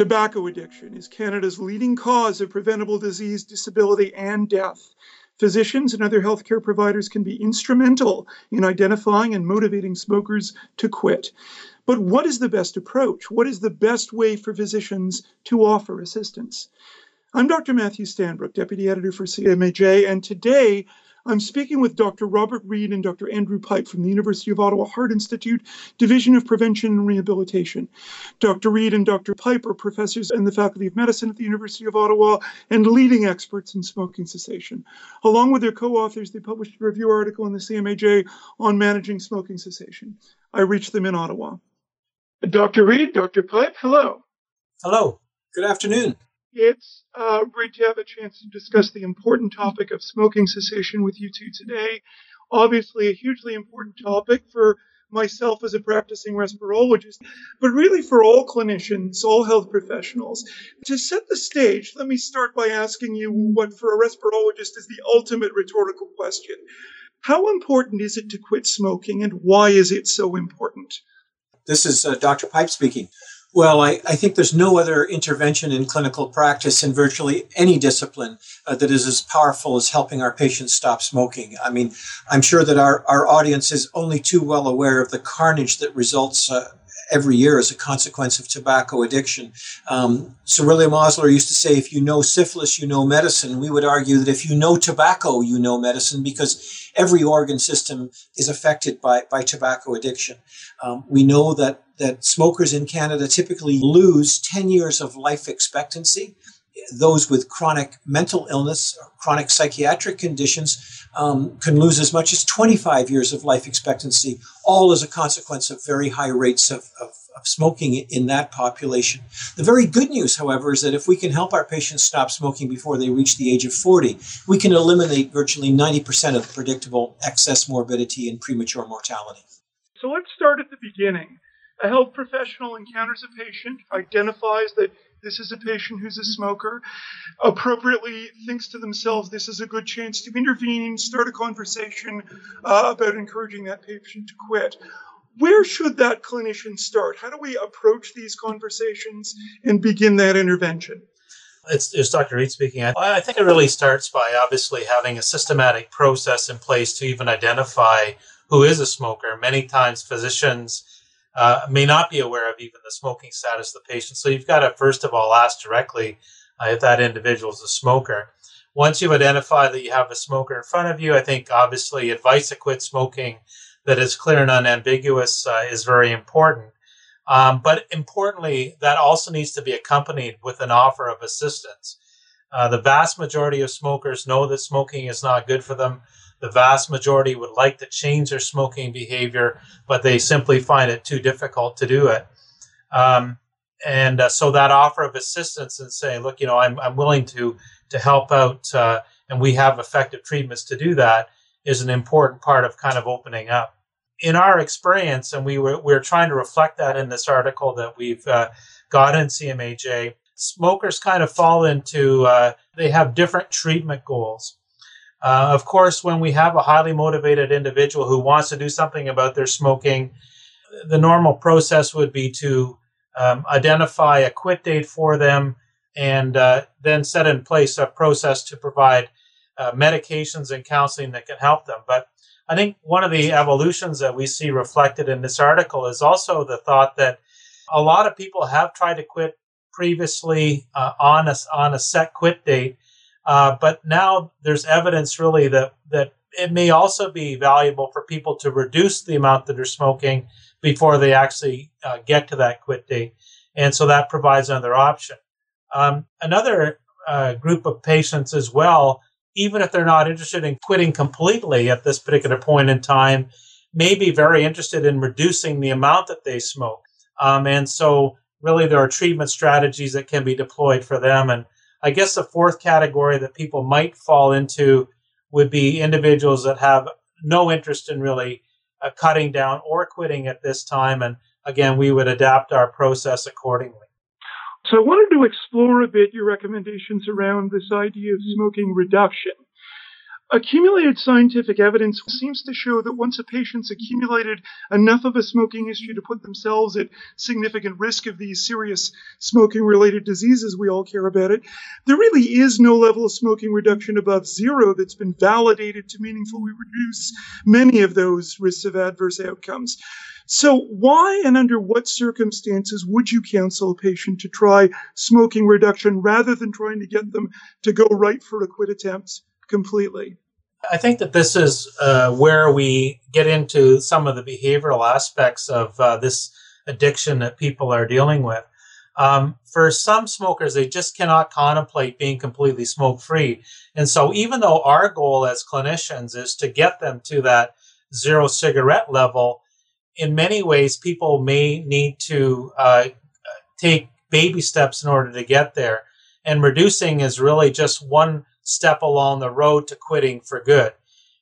Tobacco addiction is Canada's leading cause of preventable disease, disability, and death. Physicians and other healthcare providers can be instrumental in identifying and motivating smokers to quit. But what is the best approach? What is the best way for physicians to offer assistance? I'm Dr. Matthew Stanbrook, Deputy Editor for CMAJ, and today I'm speaking with Dr. Robert Reid and Dr. Andrew Pipe from the University of Ottawa Heart Institute, Division of Prevention and Rehabilitation. Dr. Reid and Dr. Pipe are professors in the Faculty of Medicine at the University of Ottawa and leading experts in smoking cessation. Along with their co authors, they published a review article in the CMAJ on managing smoking cessation. I reached them in Ottawa. Dr. Reid, Dr. Pipe, hello. Hello. Good afternoon. It's uh, great to have a chance to discuss the important topic of smoking cessation with you two today. Obviously, a hugely important topic for myself as a practicing respirologist, but really for all clinicians, all health professionals. To set the stage, let me start by asking you what for a respirologist is the ultimate rhetorical question. How important is it to quit smoking and why is it so important? This is uh, Dr. Pipe speaking. Well, I, I, think there's no other intervention in clinical practice in virtually any discipline uh, that is as powerful as helping our patients stop smoking. I mean, I'm sure that our, our audience is only too well aware of the carnage that results uh, every year as a consequence of tobacco addiction. Um, Sir William Osler used to say, if you know syphilis, you know medicine. We would argue that if you know tobacco, you know medicine because every organ system is affected by, by tobacco addiction. Um, we know that, that smokers in Canada typically lose 10 years of life expectancy. Those with chronic mental illness, or chronic psychiatric conditions, um, can lose as much as 25 years of life expectancy, all as a consequence of very high rates of, of, of smoking in that population. The very good news, however, is that if we can help our patients stop smoking before they reach the age of 40, we can eliminate virtually 90% of the predictable excess morbidity and premature mortality. So let's start at the beginning. A health professional encounters a patient, identifies that this is a patient who's a smoker, appropriately thinks to themselves, this is a good chance to intervene, start a conversation uh, about encouraging that patient to quit. Where should that clinician start? How do we approach these conversations and begin that intervention? It's, it's Dr. Reid speaking. I, I think it really starts by obviously having a systematic process in place to even identify who is a smoker. Many times physicians uh, may not be aware of even the smoking status of the patient. So you've got to first of all ask directly uh, if that individual is a smoker. Once you've identified that you have a smoker in front of you, I think obviously advice to quit smoking that is clear and unambiguous uh, is very important. Um, but importantly, that also needs to be accompanied with an offer of assistance. Uh, the vast majority of smokers know that smoking is not good for them. The vast majority would like to change their smoking behavior, but they simply find it too difficult to do it. Um, and uh, so that offer of assistance and saying, look, you know, I'm, I'm willing to to help out, uh, and we have effective treatments to do that, is an important part of kind of opening up. In our experience, and we were we're trying to reflect that in this article that we've uh, got in CMAJ, smokers kind of fall into uh, they have different treatment goals. Uh, of course, when we have a highly motivated individual who wants to do something about their smoking, the normal process would be to um, identify a quit date for them and uh, then set in place a process to provide uh, medications and counseling that can help them. But I think one of the evolutions that we see reflected in this article is also the thought that a lot of people have tried to quit previously uh, on a on a set quit date, uh, but now there's evidence really that that it may also be valuable for people to reduce the amount that they're smoking before they actually uh, get to that quit date, and so that provides another option. Um, another uh, group of patients as well, even if they're not interested in quitting completely at this particular point in time, may be very interested in reducing the amount that they smoke. Um, and so, really, there are treatment strategies that can be deployed for them. And I guess the fourth category that people might fall into would be individuals that have no interest in really uh, cutting down or quitting at this time. And again, we would adapt our process accordingly. So I wanted to explore a bit your recommendations around this idea of smoking reduction. Accumulated scientific evidence seems to show that once a patient's accumulated enough of a smoking history to put themselves at significant risk of these serious smoking related diseases we all care about it, there really is no level of smoking reduction above zero that's been validated to meaningfully reduce many of those risks of adverse outcomes. So, why and under what circumstances would you counsel a patient to try smoking reduction rather than trying to get them to go right for a quit attempt completely? I think that this is uh, where we get into some of the behavioral aspects of uh, this addiction that people are dealing with. Um, for some smokers, they just cannot contemplate being completely smoke free. And so, even though our goal as clinicians is to get them to that zero cigarette level, in many ways, people may need to uh, take baby steps in order to get there. And reducing is really just one step along the road to quitting for good.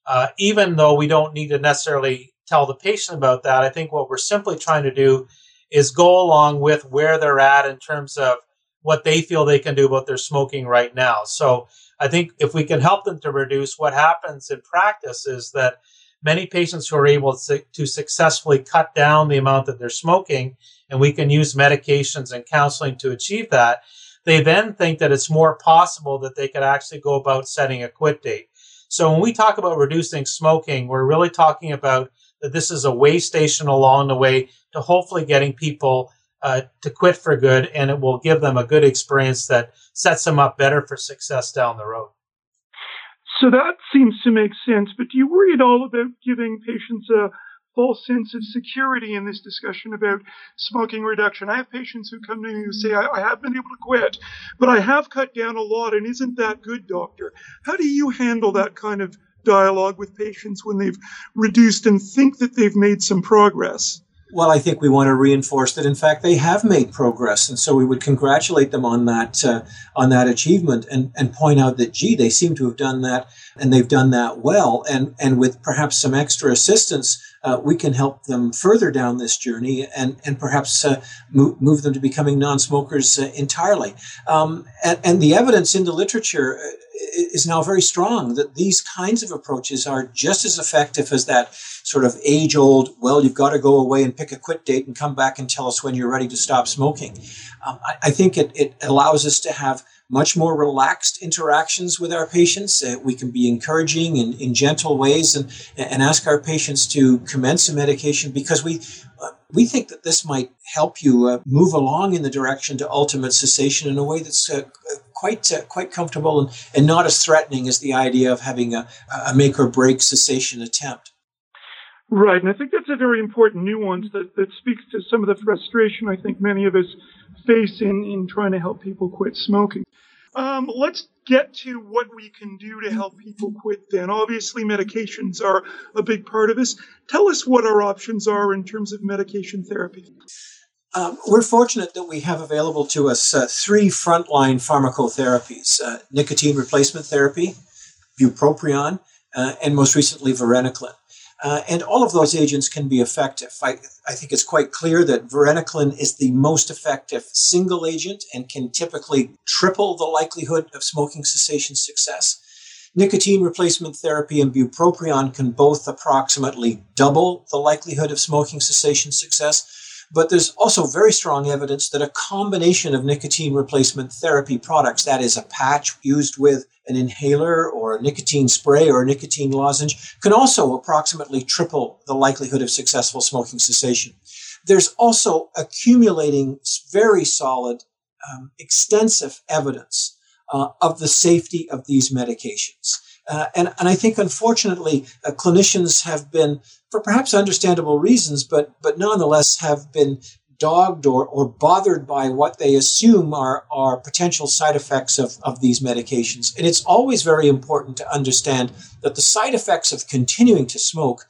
Uh, even though we don't need to necessarily tell the patient about that, I think what we're simply trying to do is go along with where they're at in terms of what they feel they can do about their smoking right now. So I think if we can help them to reduce, what happens in practice is that many patients who are able to, to successfully cut down the amount that they're smoking, and we can use medications and counseling to achieve that, they then think that it's more possible that they could actually go about setting a quit date. So when we talk about reducing smoking, we're really talking about that this is a way station along the way to hopefully getting people uh, to quit for good, and it will give them a good experience that sets them up better for success down the road. So that seems to make sense. But do you worry at all about giving patients a false sense of security in this discussion about smoking reduction? I have patients who come to me who say, I, I have been able to quit, but I have cut down a lot, and isn't that good, doctor? How do you handle that kind of dialogue with patients when they've reduced and think that they've made some progress? Well, I think we want to reinforce that, in fact, they have made progress, and so we would congratulate them on that uh, on that achievement, and and point out that, gee, they seem to have done that, and they've done that well, and and with perhaps some extra assistance, uh, we can help them further down this journey, and and perhaps uh, move, move them to becoming non-smokers uh, entirely. Um, and, and the evidence in the literature uh, is now very strong that these kinds of approaches are just as effective as that sort of age old, well, you've got to go away and pick a quit date and come back and tell us when you're ready to stop smoking. Um, I, I, think it, it allows us to have much more relaxed interactions with our patients. Uh, we can be encouraging in, in gentle ways and, and ask our patients to commence a medication because we, uh, we think that this might help you uh, move along in the direction to ultimate cessation in a way that's uh, quite uh, quite comfortable and, and not as threatening as the idea of having a, a make or break cessation attempt. Right, and I think that's a very important nuance that, that speaks to some of the frustration I think many of us face in, in trying to help people quit smoking. Um, let's get to what we can do to help people quit then. Obviously, medications are a big part of this. Tell us what our options are in terms of medication therapy. Um, we're fortunate that we have available to us uh, three frontline pharmacotherapies uh, nicotine replacement therapy, bupropion, uh, and most recently, varenicline. Uh, and all of those agents can be effective. I, I, think it's quite clear that varenicline is the most effective single agent and can typically triple the likelihood of smoking cessation success. Nicotine replacement therapy and bupropion can both approximately double the likelihood of smoking cessation success. But there's also very strong evidence that a combination of nicotine replacement therapy products, that is, a patch used with an inhaler or a nicotine spray or a nicotine lozenge, can also approximately triple the likelihood of successful smoking cessation. There's also accumulating very solid, um, extensive evidence uh, of the safety of these medications. Uh, and, and I think, unfortunately, uh, clinicians have been, for perhaps understandable reasons, but, but nonetheless have been dogged or, or bothered by what they assume are, are potential side effects of, of these medications. And it's always very important to understand that the side effects of continuing to smoke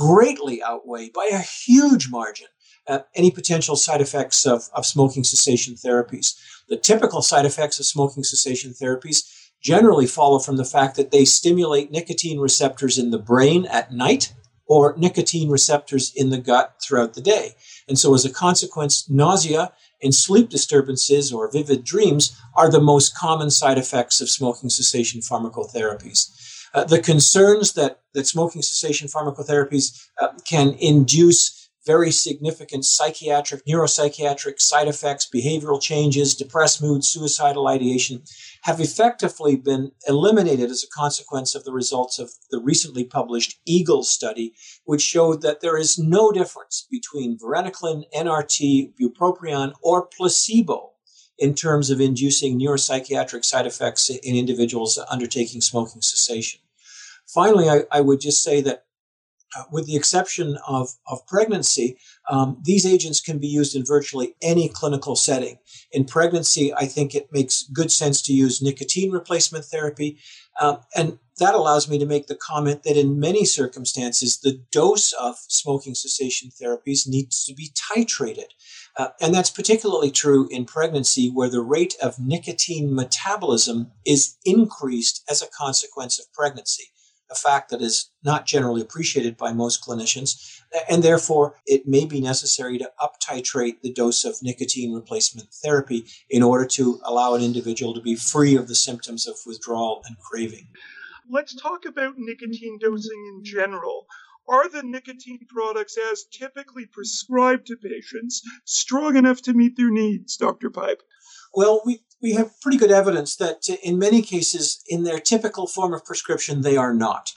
greatly outweigh by a huge margin uh, any potential side effects of, of smoking cessation therapies. The typical side effects of smoking cessation therapies generally follow from the fact that they stimulate nicotine receptors in the brain at night or nicotine receptors in the gut throughout the day. And so, as a consequence, nausea and sleep disturbances or vivid dreams are the most common side effects of smoking cessation pharmacotherapies. Uh, the concerns that, that smoking cessation pharmacotherapies uh, can induce very significant psychiatric, neuropsychiatric side effects, behavioral changes, depressed mood, suicidal ideation, have effectively been eliminated as a consequence of the results of the recently published EAGLE study, which showed that there is no difference between varenicline, NRT, bupropion, or placebo in terms of inducing neuropsychiatric side effects in individuals undertaking smoking cessation. Finally, I, I would just say that uh, with the exception of, of pregnancy, um, these agents can be used in virtually any clinical setting. In pregnancy, I think it makes good sense to use nicotine replacement therapy. Um, and that allows me to make the comment that in many circumstances, the dose of smoking cessation therapies needs to be titrated. Uh, and that's particularly true in pregnancy, where the rate of nicotine metabolism is increased as a consequence of pregnancy a fact that is not generally appreciated by most clinicians, and therefore it may be necessary to up titrate the dose of nicotine replacement therapy in order to allow an individual to be free of the symptoms of withdrawal and craving. Let's talk about nicotine dosing in general. Are the nicotine products as typically prescribed to patients strong enough to meet their needs, Dr. Pipe? Well, we, we have pretty good evidence that in many cases, in their typical form of prescription, they are not.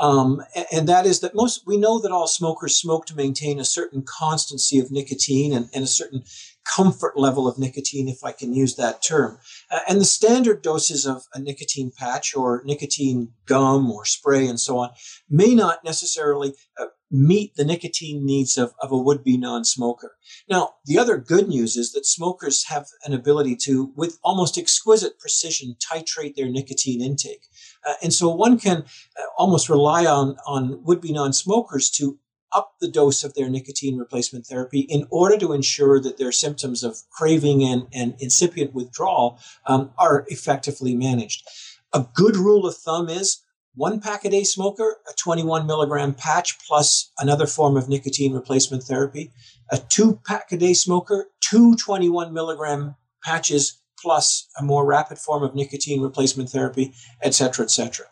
Um, and that is that most we know that all smokers smoke to maintain a certain constancy of nicotine and, and a certain comfort level of nicotine, if I can use that term. Uh, and the standard doses of a nicotine patch or nicotine gum or spray and so on may not necessarily uh, meet the nicotine needs of, of a would-be non-smoker. Now, the other good news is that smokers have an ability to, with almost exquisite precision, titrate their nicotine intake. Uh, and so one can uh, almost rely on, on would-be non-smokers to up the dose of their nicotine replacement therapy in order to ensure that their symptoms of craving and, and incipient withdrawal um, are effectively managed. A good rule of thumb is one pack a day smoker, a 21 milligram patch plus another form of nicotine replacement therapy, a two pack a day smoker, two 21 milligram patches plus a more rapid form of nicotine replacement therapy, et cetera, et cetera.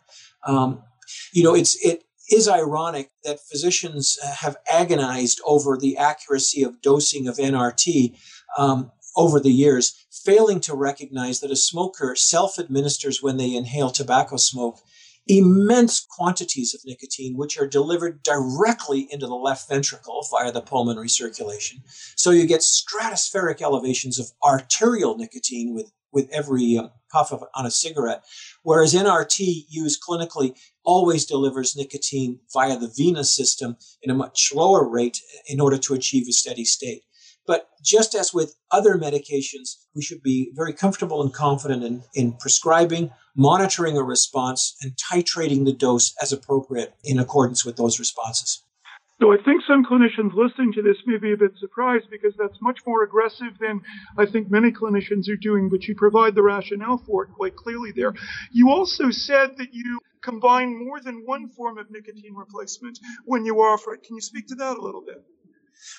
Um, you know, it's, it is ironic that physicians have agonized over the accuracy of dosing of NRT um, over the years, failing to recognize that a smoker self administers when they inhale tobacco smoke immense quantities of nicotine, which are delivered directly into the left ventricle via the pulmonary circulation. So you get stratospheric elevations of arterial nicotine with, with every uh, puff of, on a cigarette, whereas NRT used clinically always delivers nicotine via the venous system in a much lower rate in order to achieve a steady state. But just as with other medications, we should be very comfortable and confident in, in prescribing, monitoring a response, and titrating the dose as appropriate in accordance with those responses. So I think some clinicians listening to this may be a bit surprised because that's much more aggressive than I think many clinicians are doing, but you provide the rationale for it quite clearly there. You also said that you combine more than one form of nicotine replacement when you offer it. Can you speak to that a little bit?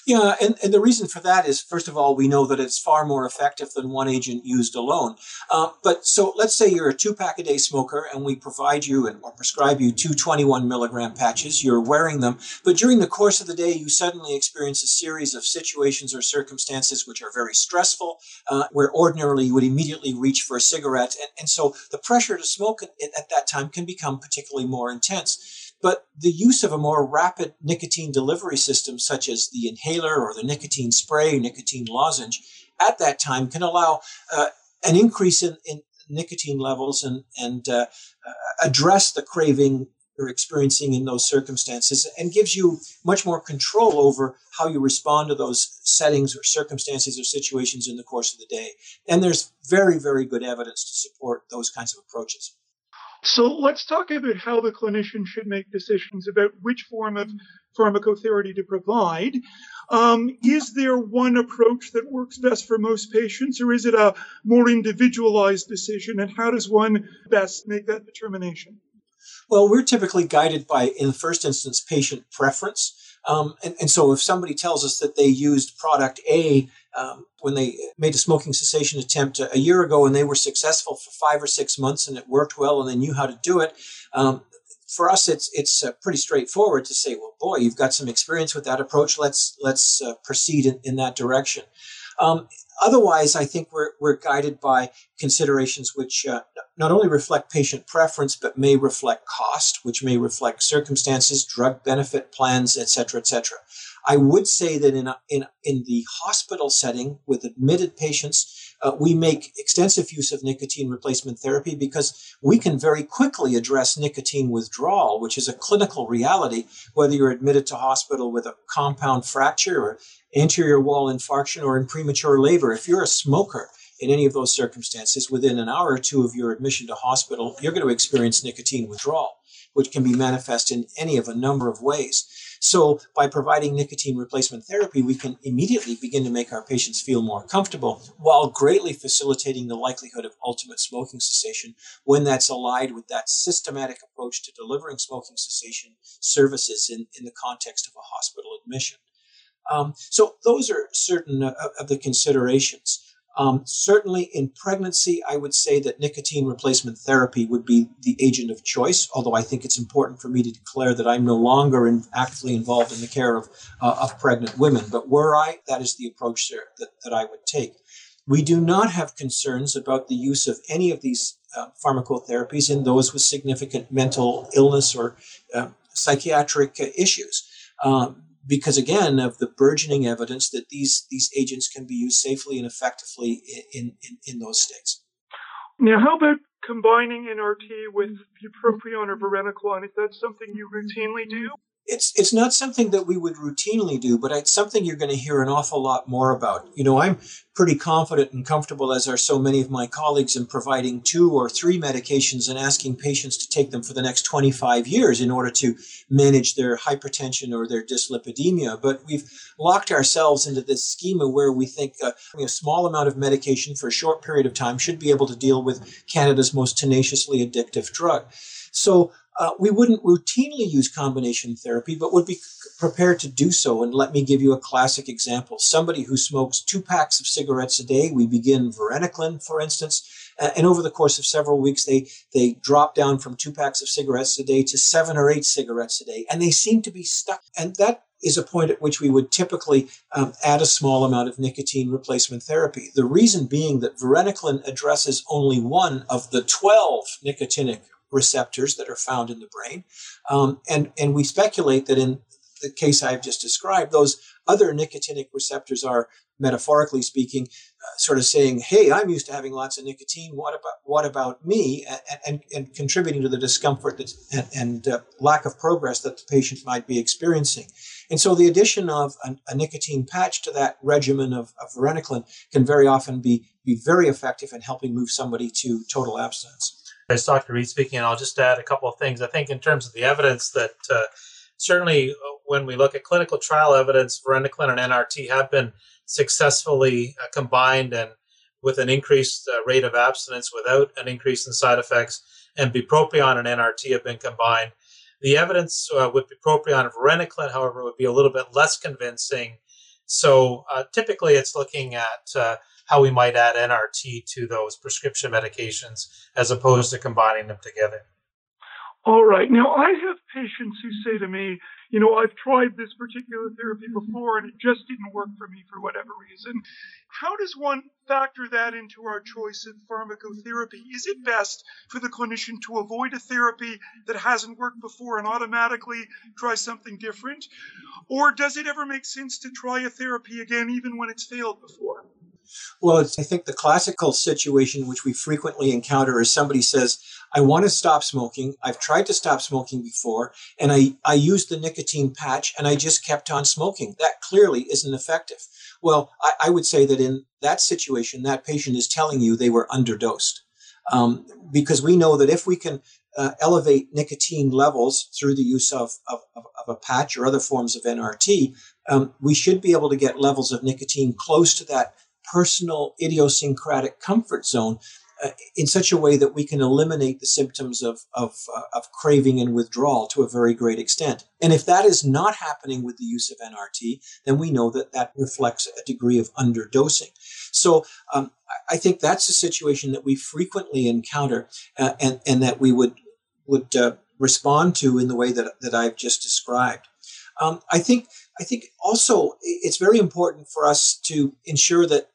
Yeah, and, and the reason for that is, first of all, we know that it's far more effective than one agent used alone. Uh, but so let's say you're a two pack a day smoker and we provide you and, or prescribe you two 21 milligram patches. You're wearing them, but during the course of the day, you suddenly experience a series of situations or circumstances which are very stressful, uh, where ordinarily you would immediately reach for a cigarette. And, and so the pressure to smoke at, at that time can become particularly more intense. But the use of a more rapid nicotine delivery system, such as the inhaler or the nicotine spray, nicotine lozenge, at that time can allow uh, an increase in, in, nicotine levels and, and uh, uh, address the craving you're experiencing in those circumstances and gives you much more control over how you respond to those settings or circumstances or situations in the course of the day. And there's very, very good evidence to support those kinds of approaches. So let's talk about how the clinician should make decisions about which form of pharmacotherapy to provide. Um, is there one approach that works best for most patients, or is it a more individualized decision? And how does one best make that determination? Well, we're typically guided by, in the first instance, patient preference. Um, and, and, so if somebody tells us that they used product A um, when they made a smoking cessation attempt a, a, year ago and they were successful for five or six months and it worked well and they knew how to do it, um, for us, it's it's uh, pretty straightforward to say, well, boy, you've got some experience with that approach. Let's let's uh, proceed in, in that direction. Um, otherwise, I think we're we're guided by considerations which uh, not only reflect patient preference, but may reflect cost, which may reflect circumstances, drug benefit plans, et cetera, et cetera. I would say that in, a, in, in the hospital setting with admitted patients, uh, we make extensive use of nicotine replacement therapy because we can very quickly address nicotine withdrawal, which is a clinical reality, whether you're admitted to hospital with a compound fracture or anterior wall infarction or in premature labor. If you're a smoker, in any of those circumstances, within an hour or two of your admission to hospital, you're going to experience nicotine withdrawal, which can be manifest in any of a number of ways. So, by providing nicotine replacement therapy, we can immediately begin to make our patients feel more comfortable while greatly facilitating the likelihood of ultimate smoking cessation when that's allied with that systematic approach to delivering smoking cessation services in, in the context of a hospital admission. Um, so, those are certain uh, of the considerations. Um, certainly in pregnancy, I would say that nicotine replacement therapy would be the agent of choice, although I think it's important for me to declare that I'm no longer in, actively involved in the care of, uh, of pregnant women. But were I, that is the approach there that, that I would take. We do not have concerns about the use of any of these uh, pharmacotherapies in those with significant mental illness or uh, psychiatric uh, issues. Um, because again of the burgeoning evidence that these these agents can be used safely and effectively in in, in those states. Now, how about combining NRT with bupropion or varenicline? Is that something you routinely do? It's it's not something that we would routinely do, but it's something you're going to hear an awful lot more about. You know, I'm pretty confident and comfortable, as are so many of my colleagues, in providing two or three medications and asking patients to take them for the next 25 years in order to manage their hypertension or their dyslipidemia. But we've locked ourselves into this schema where we think uh, a small amount of medication for a short period of time should be able to deal with Canada's most tenaciously addictive drug. So uh, we wouldn't routinely use combination therapy, but would be prepared to do so. And let me give you a classic example. Somebody who smokes two packs of cigarettes a day, we begin varenicline, for instance, and over the course of several weeks, they, they drop down from two packs of cigarettes a day to seven or eight cigarettes a day, and they seem to be stuck. And that is a point at which we would typically um, add a small amount of nicotine replacement therapy. The reason being that varenicline addresses only one of the 12 nicotinic receptors that are found in the brain. Um, and, and we speculate that in the case I've just described, those other nicotinic receptors are, metaphorically speaking, uh, sort of saying, "Hey, I'm used to having lots of nicotine. What about what about me?" and, and, and contributing to the discomfort and, and uh, lack of progress that the patient might be experiencing. And so, the addition of a, a nicotine patch to that regimen of, of varenicline can very often be be very effective in helping move somebody to total abstinence. As Dr. Reid speaking, and I'll just add a couple of things. I think in terms of the evidence that uh, certainly uh, when we look at clinical trial evidence, varenicline and NRT have been successfully uh, combined and with an increased uh, rate of abstinence without an increase in side effects, and bupropion and NRT have been combined. The evidence uh, with bupropion and varenicline, however, would be a little bit less convincing. So uh, typically, it's looking at how we might add NRT to those prescription medications as opposed to combining them together. All right. Now, I have patients who say to me, you know, I've tried this particular therapy before and it just didn't work for me for whatever reason. How does one factor that into our choice of pharmacotherapy? Is it best for the clinician to avoid a therapy that hasn't worked before and automatically try something different? Or does it ever make sense to try a therapy again even when it's failed before? Well, I think the classical situation which we frequently encounter is somebody says, I want to stop smoking. I've tried to stop smoking before, and I, I used the nicotine patch and I just kept on smoking. That clearly isn't effective. Well, I, I would say that in that situation, that patient is telling you they were underdosed. Um, because we know that if we can uh, elevate nicotine levels through the use of, of, of, a patch or other forms of NRT, um, we should be able to get levels of nicotine close to that personal idiosyncratic comfort zone uh, in such a way that we can eliminate the symptoms of, of, uh, of, craving and withdrawal to a very great extent. And if that is not happening with the use of NRT, then we know that that reflects a degree of underdosing. So um, I think that's a situation that we frequently encounter uh, and, and that we would, would uh, respond to in the way that, that I've just described. Um, I think I think also it's very important for us to ensure that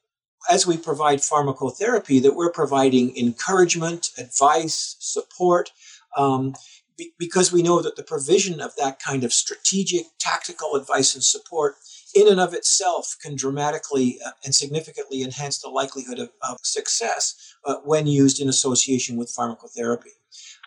as we provide pharmacotherapy, that we're providing encouragement, advice, support, um, be, because we know that the provision of that kind of strategic, tactical advice and support in and of itself can dramatically uh, and significantly enhance the likelihood of, of success uh, when used in association with pharmacotherapy.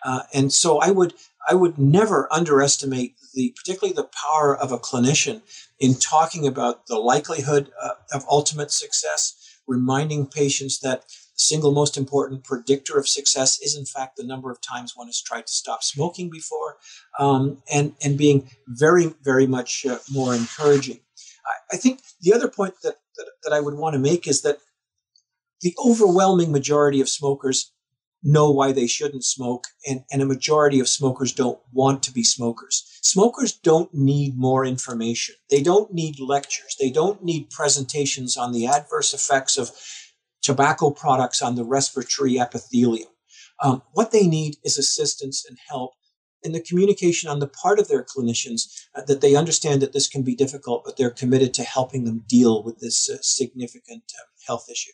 Uh, and so I would I would never underestimate the particularly the power of a clinician in talking about the likelihood uh, of ultimate success, reminding patients that the single most important predictor of success is in fact the number of times one has tried to stop smoking before, um, and and being very very much uh, more encouraging. I, I think the other point that, that that I would want to make is that the overwhelming majority of smokers know why they shouldn't smoke, and, and a majority of smokers don't want to be smokers. Smokers don't need more information. They don't need lectures. They don't need presentations on the adverse effects of tobacco products on the respiratory epithelium. Um, what they need is assistance and help in the communication on the part of their clinicians uh, that they understand that this can be difficult, but they're committed to helping them deal with this uh, significant uh, health issue.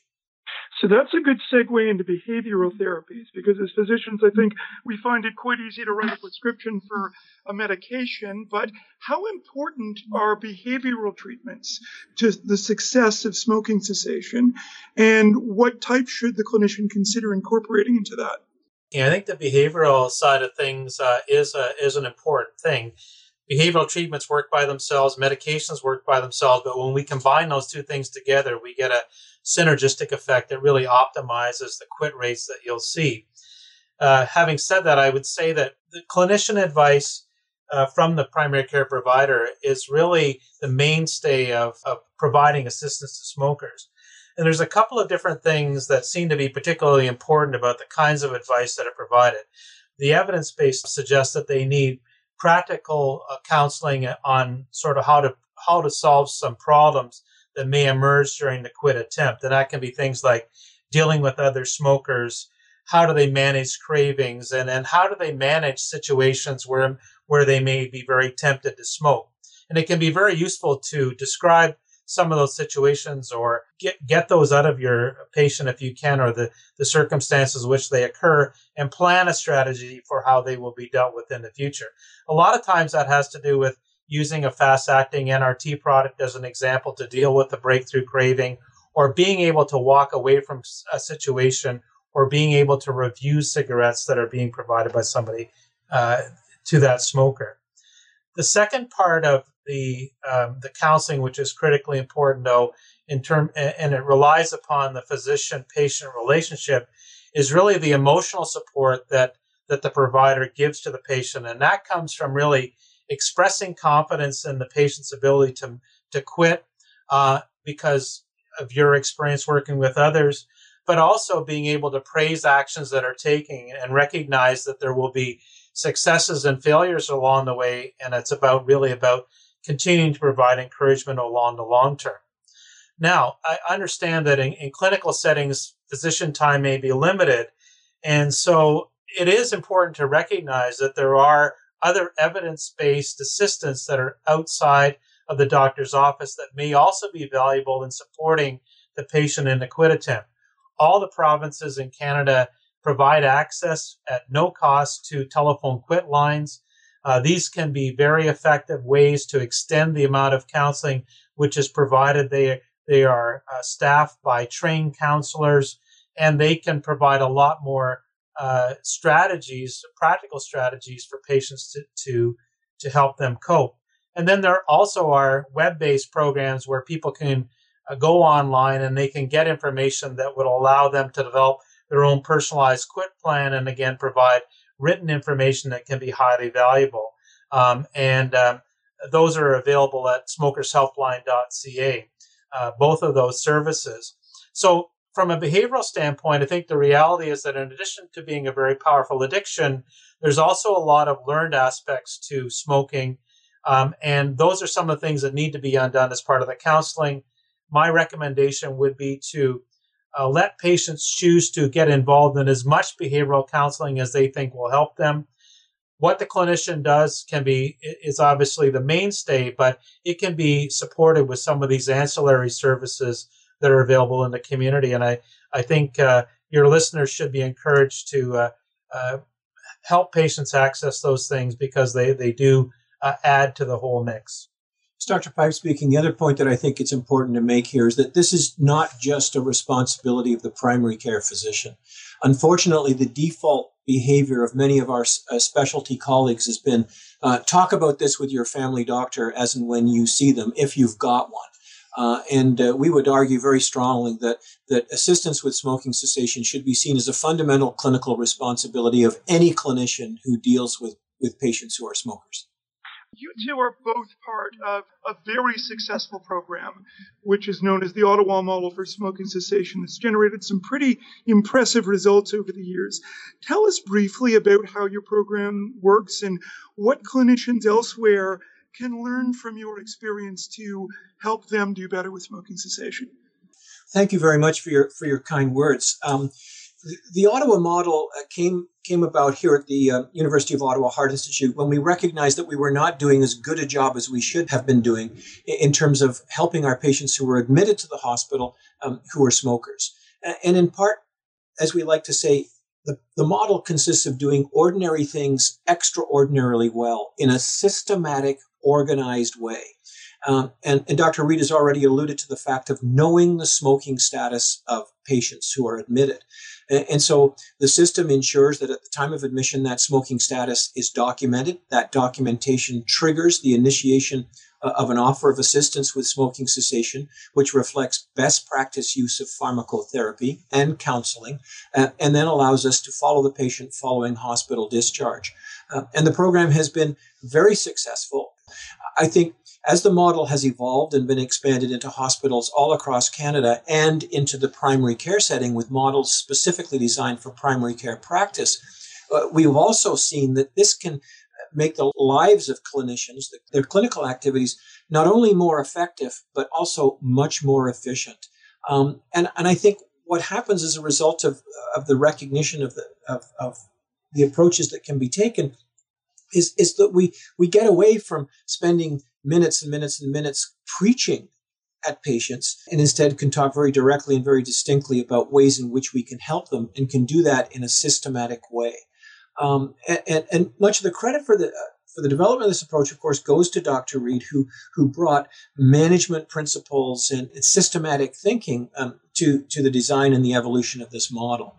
So that's a good segue into behavioral therapies because as physicians, I think we find it quite easy to write a prescription for a medication. But how important are behavioral treatments to the success of smoking cessation? And what type should the clinician consider incorporating into that? Yeah, I think the behavioral side of things uh, is a, is an important thing. Behavioral treatments work by themselves, medications work by themselves, but when we combine those two things together, we get a synergistic effect that really optimizes the quit rates that you'll see. Uh, having said that, I would say that the clinician advice uh, from the primary care provider is really the mainstay of, of providing assistance to smokers. And there's a couple of different things that seem to be particularly important about the kinds of advice that are provided. The evidence base suggests that they need practical uh, counseling on sort of how to how to solve some problems that may emerge during the quit attempt. And that can be things like dealing with other smokers, how do they manage cravings, and then how do they manage situations where, where they may be very tempted to smoke. And it can be very useful to describe some of those situations or get, get those out of your patient if you can, or the, the circumstances which they occur, and plan a strategy for how they will be dealt with in the future. A lot of times that has to do with using a fast acting NRT product as an example to deal with the breakthrough craving, or being able to walk away from a situation, or being able to review cigarettes that are being provided by somebody uh, to that smoker. The second part of the um, the counseling, which is critically important, though, in term and it relies upon the physician patient relationship, is really the emotional support that that the provider gives to the patient, and that comes from really expressing confidence in the patient's ability to, to quit uh, because of your experience working with others, but also being able to praise actions that are taking and recognize that there will be successes and failures along the way. And it's about really about continuing to provide encouragement along the long term. Now, I understand that in, in clinical settings, physician time may be limited. And so it is important to recognize that there are other evidence based assistance that are outside of the doctor's office that may also be valuable in supporting the patient in the quit attempt. All the provinces in Canada provide access at no cost to telephone quit lines. Uh, these can be very effective ways to extend the amount of counseling which is provided. They, they are uh, staffed by trained counselors and they can provide a lot more uh, strategies, practical strategies for patients to, to, to help them cope. And then there also are web based programs where people can uh, go online and they can get information that would allow them to develop their own personalized quit plan and again provide written information that can be highly valuable. Um, and um, those are available at smokershelpline.ca, uh, both of those services. So from a behavioral standpoint, I think the reality is that in addition to being a very powerful addiction, there's also a lot of learned aspects to smoking. Um, and those are some of the things that need to be undone as part of the counseling. My recommendation would be to uh, let patients choose to get involved in as much behavioral counseling as they think will help them. what the clinician does can be is obviously the mainstay, but it can be supported with some of these ancillary services that are available in the community. And I, I think uh, your listeners should be encouraged to uh, uh, help patients access those things because they, they do uh, add to the whole mix. It's Dr. Pipe speaking. The other point that I think it's important to make here is that this is not just a responsibility of the primary care physician. Unfortunately, the default behavior of many of our uh, specialty colleagues has been uh, talk about this with your family doctor as and when you see them, if you've got one. Uh, and uh, we would argue very strongly that that assistance with smoking cessation should be seen as a fundamental clinical responsibility of any clinician who deals with with patients who are smokers. You two are both part of a very successful program, which is known as the Ottawa Model for Smoking Cessation. It's generated some pretty impressive results over the years. Tell us briefly about how your program works and what clinicians elsewhere can learn from your experience to help them do better with smoking cessation. Thank you very much for your for your kind words. Um, the, Ottawa model uh, came came about here at the uh, University of Ottawa Heart Institute when we recognized that we were not doing as good a job as we should have been doing in terms of helping our patients who were admitted to the hospital um, who were smokers. And in part, as we like to say, the, the model consists of doing ordinary things extraordinarily well in a systematic, organized way. Um, and, and, Dr. Reid has already alluded to the fact of knowing the smoking status of patients who are admitted. And, and, so the system ensures that at the time of admission, that smoking status is documented. That documentation triggers the initiation uh, of an offer of assistance with smoking cessation, which reflects best practice use of pharmacotherapy and counseling, uh, and then allows us to follow the patient following hospital discharge. Uh, and the program has been very successful. I think as the model has evolved and been expanded into hospitals all across Canada and into the primary care setting with models specifically designed for primary care practice, uh, we've also seen that this can make the lives of clinicians, their clinical activities, not only more effective, but also much more efficient. Um, and, and I think what happens as a result of, of the recognition of the, of, of the approaches that can be taken is, is that we, we get away from spending minutes and minutes and minutes preaching at patients and instead can talk very directly and very distinctly about ways in which we can help them and can do that in a systematic way. Um, and, and, and, much of the credit for the for the development of this approach, of course, goes to Dr. Reid, who who brought management principles and systematic thinking um, to to the design and the evolution of this model.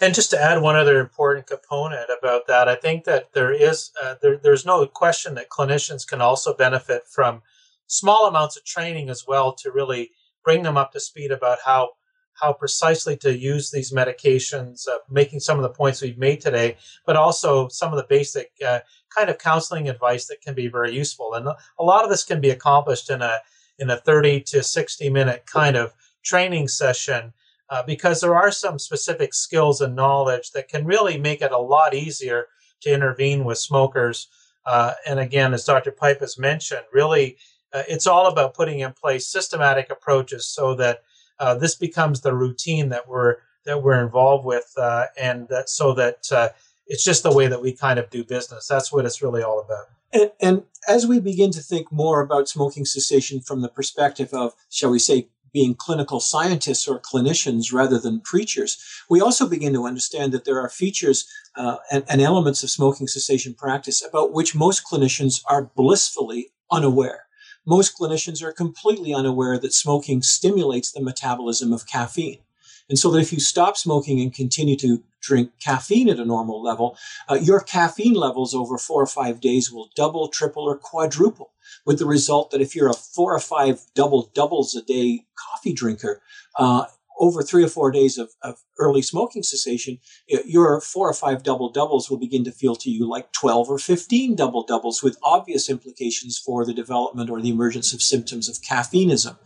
And just to add one other important component about that, I think that there is uh, there, there's no question that clinicians can also benefit from small amounts of training as well to really bring them up to speed about how how precisely to use these medications, uh, making some of the points we've made today, but also some of the basic uh, kind of counseling advice that can be very useful. And a lot of this can be accomplished in a in a 30 to 60 minute kind of training session uh, because there are some specific skills and knowledge that can really make it a lot easier to intervene with smokers. Uh, and again, as Dr. Pipe has mentioned, really, uh, it's all about putting in place systematic approaches so that uh, this becomes the routine that we're that we're involved with, uh, and that so that uh, it's just the way that we kind of do business. That's what it's really all about. And, and, as we begin to think more about smoking cessation from the perspective of, shall we say, being clinical scientists or clinicians rather than preachers, we also begin to understand that there are features uh, and, and elements of smoking cessation practice about which most clinicians are blissfully unaware. Most clinicians are completely unaware that smoking stimulates the metabolism of caffeine. And so that if you stop smoking and continue to drink caffeine at a normal level, uh, your caffeine levels over four or five days will double, triple, or quadruple with the result that if you're a four or five double doubles a day coffee drinker, uh, over three or four days of, of, early smoking cessation, your four or five double doubles will begin to feel to you like 12 or 15 double doubles with obvious implications for the development or the emergence of symptoms of caffeineism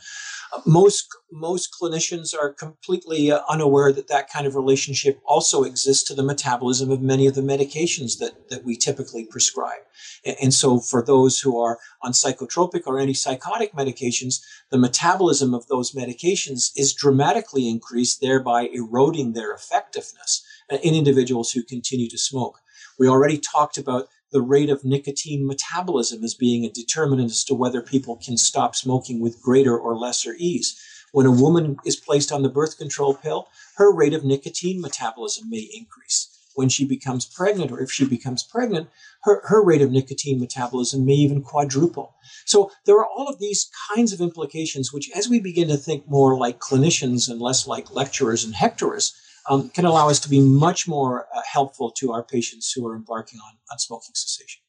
most most clinicians are completely uh, unaware that that kind of relationship also exists to the metabolism of many of the medications that, that we typically prescribe. And, and so for those who are on psychotropic or antipsychotic medications, the metabolism of those medications is dramatically increased, thereby eroding their effectiveness uh, in individuals who continue to smoke. We already talked about the rate of nicotine metabolism as being a determinant as to whether people can stop smoking with greater or lesser ease. When a woman is placed on the birth control pill, her rate of nicotine metabolism may increase. When she becomes pregnant, or if she becomes pregnant, her, her rate of nicotine metabolism may even quadruple. So there are all of these kinds of implications, which, as we begin to think more like clinicians and less like lecturers and hectorers, um, can allow us to be much more uh, helpful to our patients who are embarking on, on smoking cessation.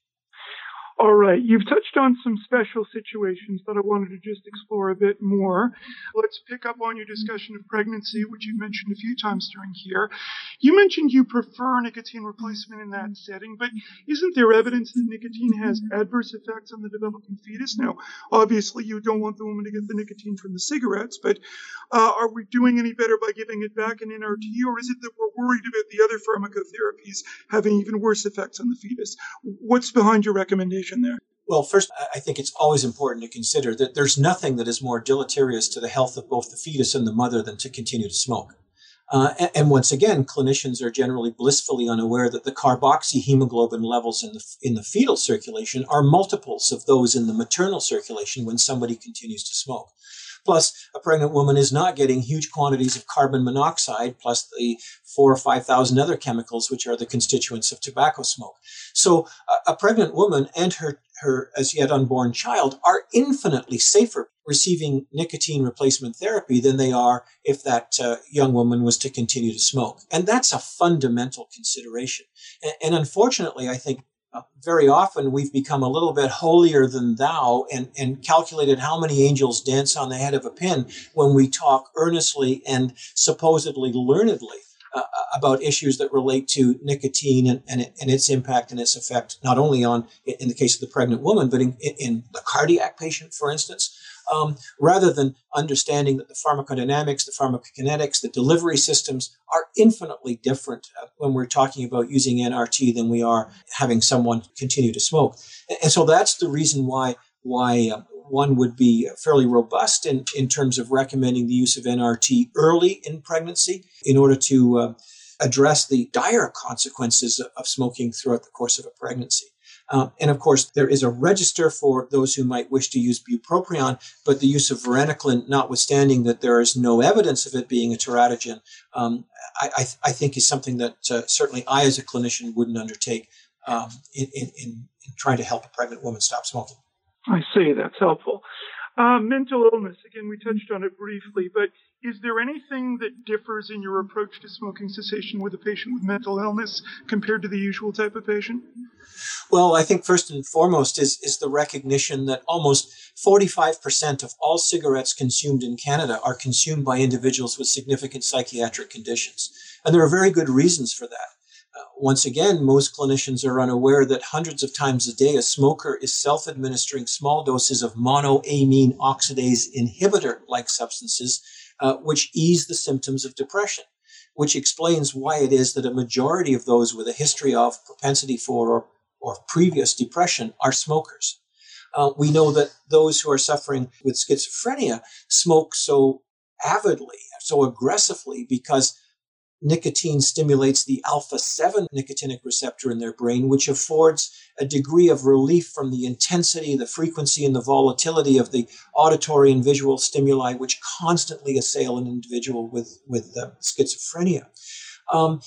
All right, you've touched on some special situations that I wanted to just explore a bit more. Let's pick up on your discussion of pregnancy, which you mentioned a few times during here. You mentioned you prefer nicotine replacement in that setting, but isn't there evidence that nicotine has adverse effects on the developing fetus? Now, obviously, you don't want the woman to get the nicotine from the cigarettes, but uh, are we doing any better by giving it back in NRT, or is it that we're worried about the other pharmacotherapies having even worse effects on the fetus? What's behind your recommendation? There? Well, first, I think it's always important to consider that there's nothing that is more deleterious to the health of both the fetus and the mother than to continue to smoke. Uh, and, and, once again, clinicians are generally blissfully unaware that the carboxyhemoglobin levels in the, in the fetal circulation are multiples of those in the maternal circulation when somebody continues to smoke. Plus, a pregnant woman is not getting huge quantities of carbon monoxide, plus the four or 5,000 other chemicals, which are the constituents of tobacco smoke. So, a, a pregnant woman and her, her as yet unborn child are infinitely safer receiving nicotine replacement therapy than they are if that uh, young woman was to continue to smoke. And that's a fundamental consideration. And, and unfortunately, I think very often we've become a little bit holier than thou and, and calculated how many angels dance on the head of a pin when we talk earnestly and supposedly learnedly uh, about issues that relate to nicotine and, and, and, its impact and its effect, not only on, in the case of the pregnant woman, but in, in the cardiac patient, for instance, um, rather than understanding that the pharmacodynamics, the pharmacokinetics, the delivery systems are infinitely different uh, when we're talking about using NRT than we are having someone continue to smoke. And, so that's the reason why why uh, one would be fairly robust in, in terms of recommending the use of NRT early in pregnancy in order to uh, address the dire consequences of smoking throughout the course of a pregnancy. Um, and of course, there is a register for those who might wish to use bupropion, but the use of varenicline, notwithstanding that there is no evidence of it being a teratogen, um, I, I, I, think is something that uh, certainly I, as a clinician, wouldn't undertake um, in, in, in, trying to help a pregnant woman stop smoking. I see. That's helpful. Uh, mental illness, again, we touched on it briefly, but is there anything that differs in your approach to smoking cessation with a patient with mental illness compared to the usual type of patient? Well, I think first and foremost is, is the recognition that almost 45% of all cigarettes consumed in Canada are consumed by individuals with significant psychiatric conditions. And there are very good reasons for that. Uh, once again, most clinicians are unaware that hundreds of times a day a smoker is self administering small doses of monoamine oxidase inhibitor like substances, uh, which ease the symptoms of depression, which explains why it is that a majority of those with a history of propensity for or, or previous depression are smokers. Uh, we know that those who are suffering with schizophrenia smoke so avidly, so aggressively, because nicotine stimulates the alpha 7 nicotinic receptor in their brain, which affords a degree of relief from the intensity, the frequency, and the volatility of the auditory and visual stimuli, which constantly assail an individual with, with uh, schizophrenia. Um,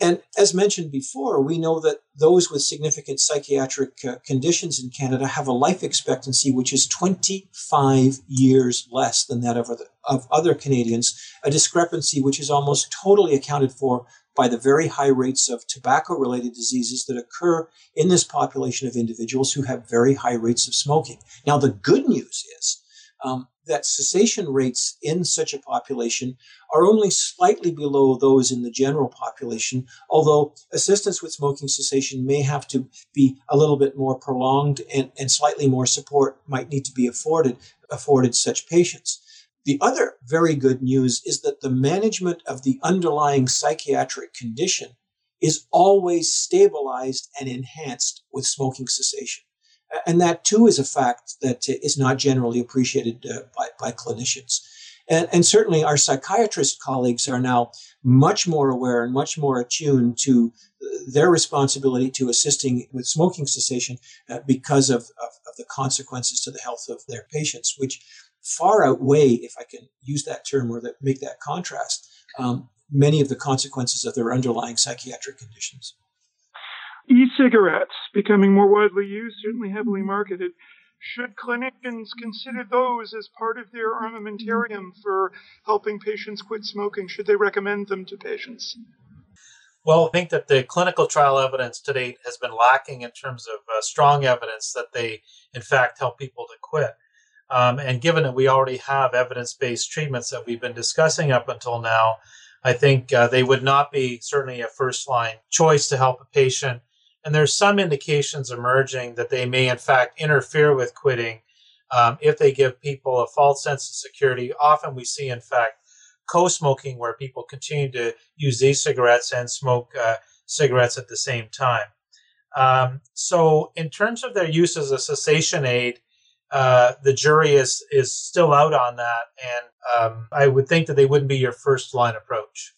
and as mentioned before, we know that those with significant psychiatric uh, conditions in Canada have a life expectancy which is 25 years less than that of of other Canadians, a discrepancy which is almost totally accounted for by the very high rates of tobacco related diseases that occur in this population of individuals who have very high rates of smoking. Now, the good news is um, that cessation rates in such a population are only slightly below those in the general population, although assistance with smoking cessation may have to be a little bit more prolonged and, and slightly more support might need to be afforded, afforded such patients. The other very good news is that the management of the underlying psychiatric condition is always stabilized and enhanced with smoking cessation. And that too is a fact that is not generally appreciated uh, by, by clinicians. And, and, certainly our psychiatrist colleagues are now much more aware and much more attuned to their responsibility to assisting with smoking cessation uh, because of, of, of, the consequences to the health of their patients, which far outweigh, if I can use that term or that, make that contrast, um, many of the consequences of their underlying psychiatric conditions. E cigarettes becoming more widely used, certainly heavily marketed. Should clinicians consider those as part of their armamentarium for helping patients quit smoking? Should they recommend them to patients? Well, I think that the clinical trial evidence to date has been lacking in terms of uh, strong evidence that they, in fact, help people to quit. Um, and given that we already have evidence based treatments that we've been discussing up until now, I think uh, they would not be certainly a first line choice to help a patient and there's some indications emerging that they may, in fact, interfere with quitting um, if they give people a false sense of security. Often we see, in fact, co smoking where people continue to use e cigarettes and smoke uh, cigarettes at the same time. Um, so, in terms of their use as a cessation aid, uh, the jury is is still out on that, and um, I would think that they wouldn't be your first line approach.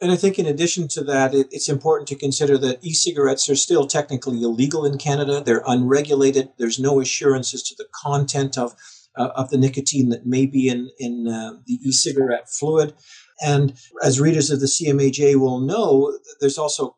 And I think in addition to that, it, it's important to consider that e cigarettes are still technically illegal in Canada. They're unregulated. There's no assurance as to the content of, uh, of the nicotine that may be in, in uh, the e cigarette fluid. And as readers of the CMAJ will know, there's also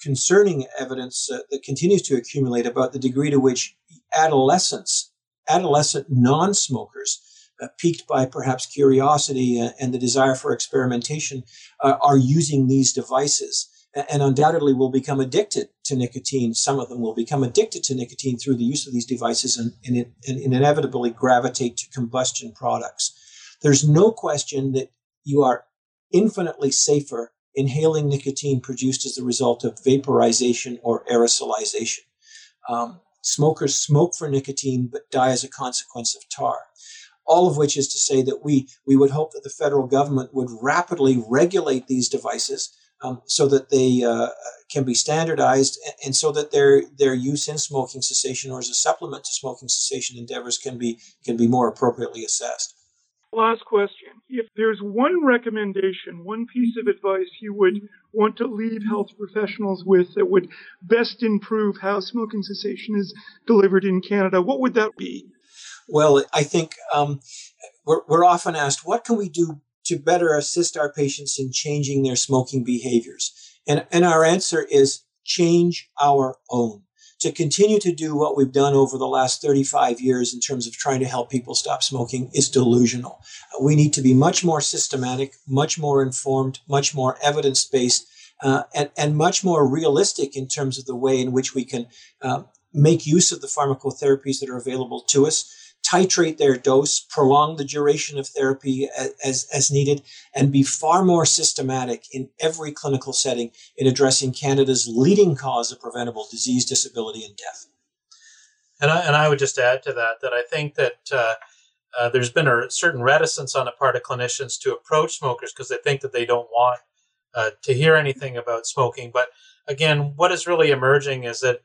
concerning evidence uh, that continues to accumulate about the degree to which adolescents, adolescent non smokers, uh, piqued by perhaps curiosity and the desire for experimentation, uh, are using these devices and undoubtedly will become addicted to nicotine. Some of them will become addicted to nicotine through the use of these devices and, and, and, inevitably gravitate to combustion products. There's no question that you are infinitely safer inhaling nicotine produced as a result of vaporization or aerosolization. Um, smokers smoke for nicotine but die as a consequence of tar all of which is to say that we, we would hope that the federal government would rapidly regulate these devices um, so that they uh, can be standardized and, and, so that their, their use in smoking cessation or as a supplement to smoking cessation endeavors can be, can be more appropriately assessed. Last question. If there's one recommendation, one piece of advice you would want to leave health professionals with that would best improve how smoking cessation is delivered in Canada, what would that be? Well, I think um, we're, we're often asked, what can we do to better assist our patients in changing their smoking behaviors? And, and our answer is change our own. To continue to do what we've done over the last 35 years in terms of trying to help people stop smoking is delusional. We need to be much more systematic, much more informed, much more evidence based, uh, and, and much more realistic in terms of the way in which we can uh, make use of the pharmacotherapies that are available to us titrate their dose, prolong the duration of therapy as, as needed, and be far more systematic in every clinical setting in addressing Canada's leading cause of preventable disease, disability, and death. And I, and I would just add to that that I think that uh, uh, there's been a certain reticence on the part of clinicians to approach smokers because they think that they don't want uh, to hear anything about smoking. But again, what is really emerging is that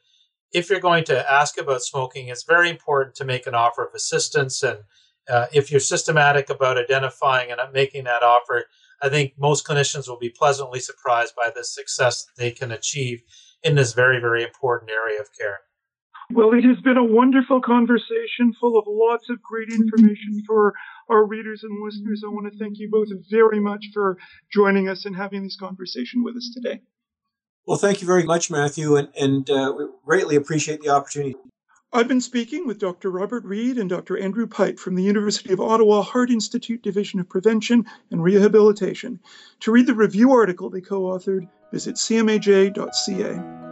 if you're going to ask about smoking, it's very important to make an offer of assistance. And uh, if you're systematic about identifying and making that offer, I think most clinicians will be pleasantly surprised by the success they can achieve in this very, very important area of care. Well, it has been a wonderful conversation full of lots of great information for our readers and listeners. I want to thank you both very much for joining us and having this conversation with us today. Well, thank you very much, Matthew, and, and uh, we greatly appreciate the opportunity. I've been speaking with Dr. Robert Reid and Dr. Andrew Pipe from the University of Ottawa Heart Institute Division of Prevention and Rehabilitation. To read the review article they co authored, visit cmaj.ca.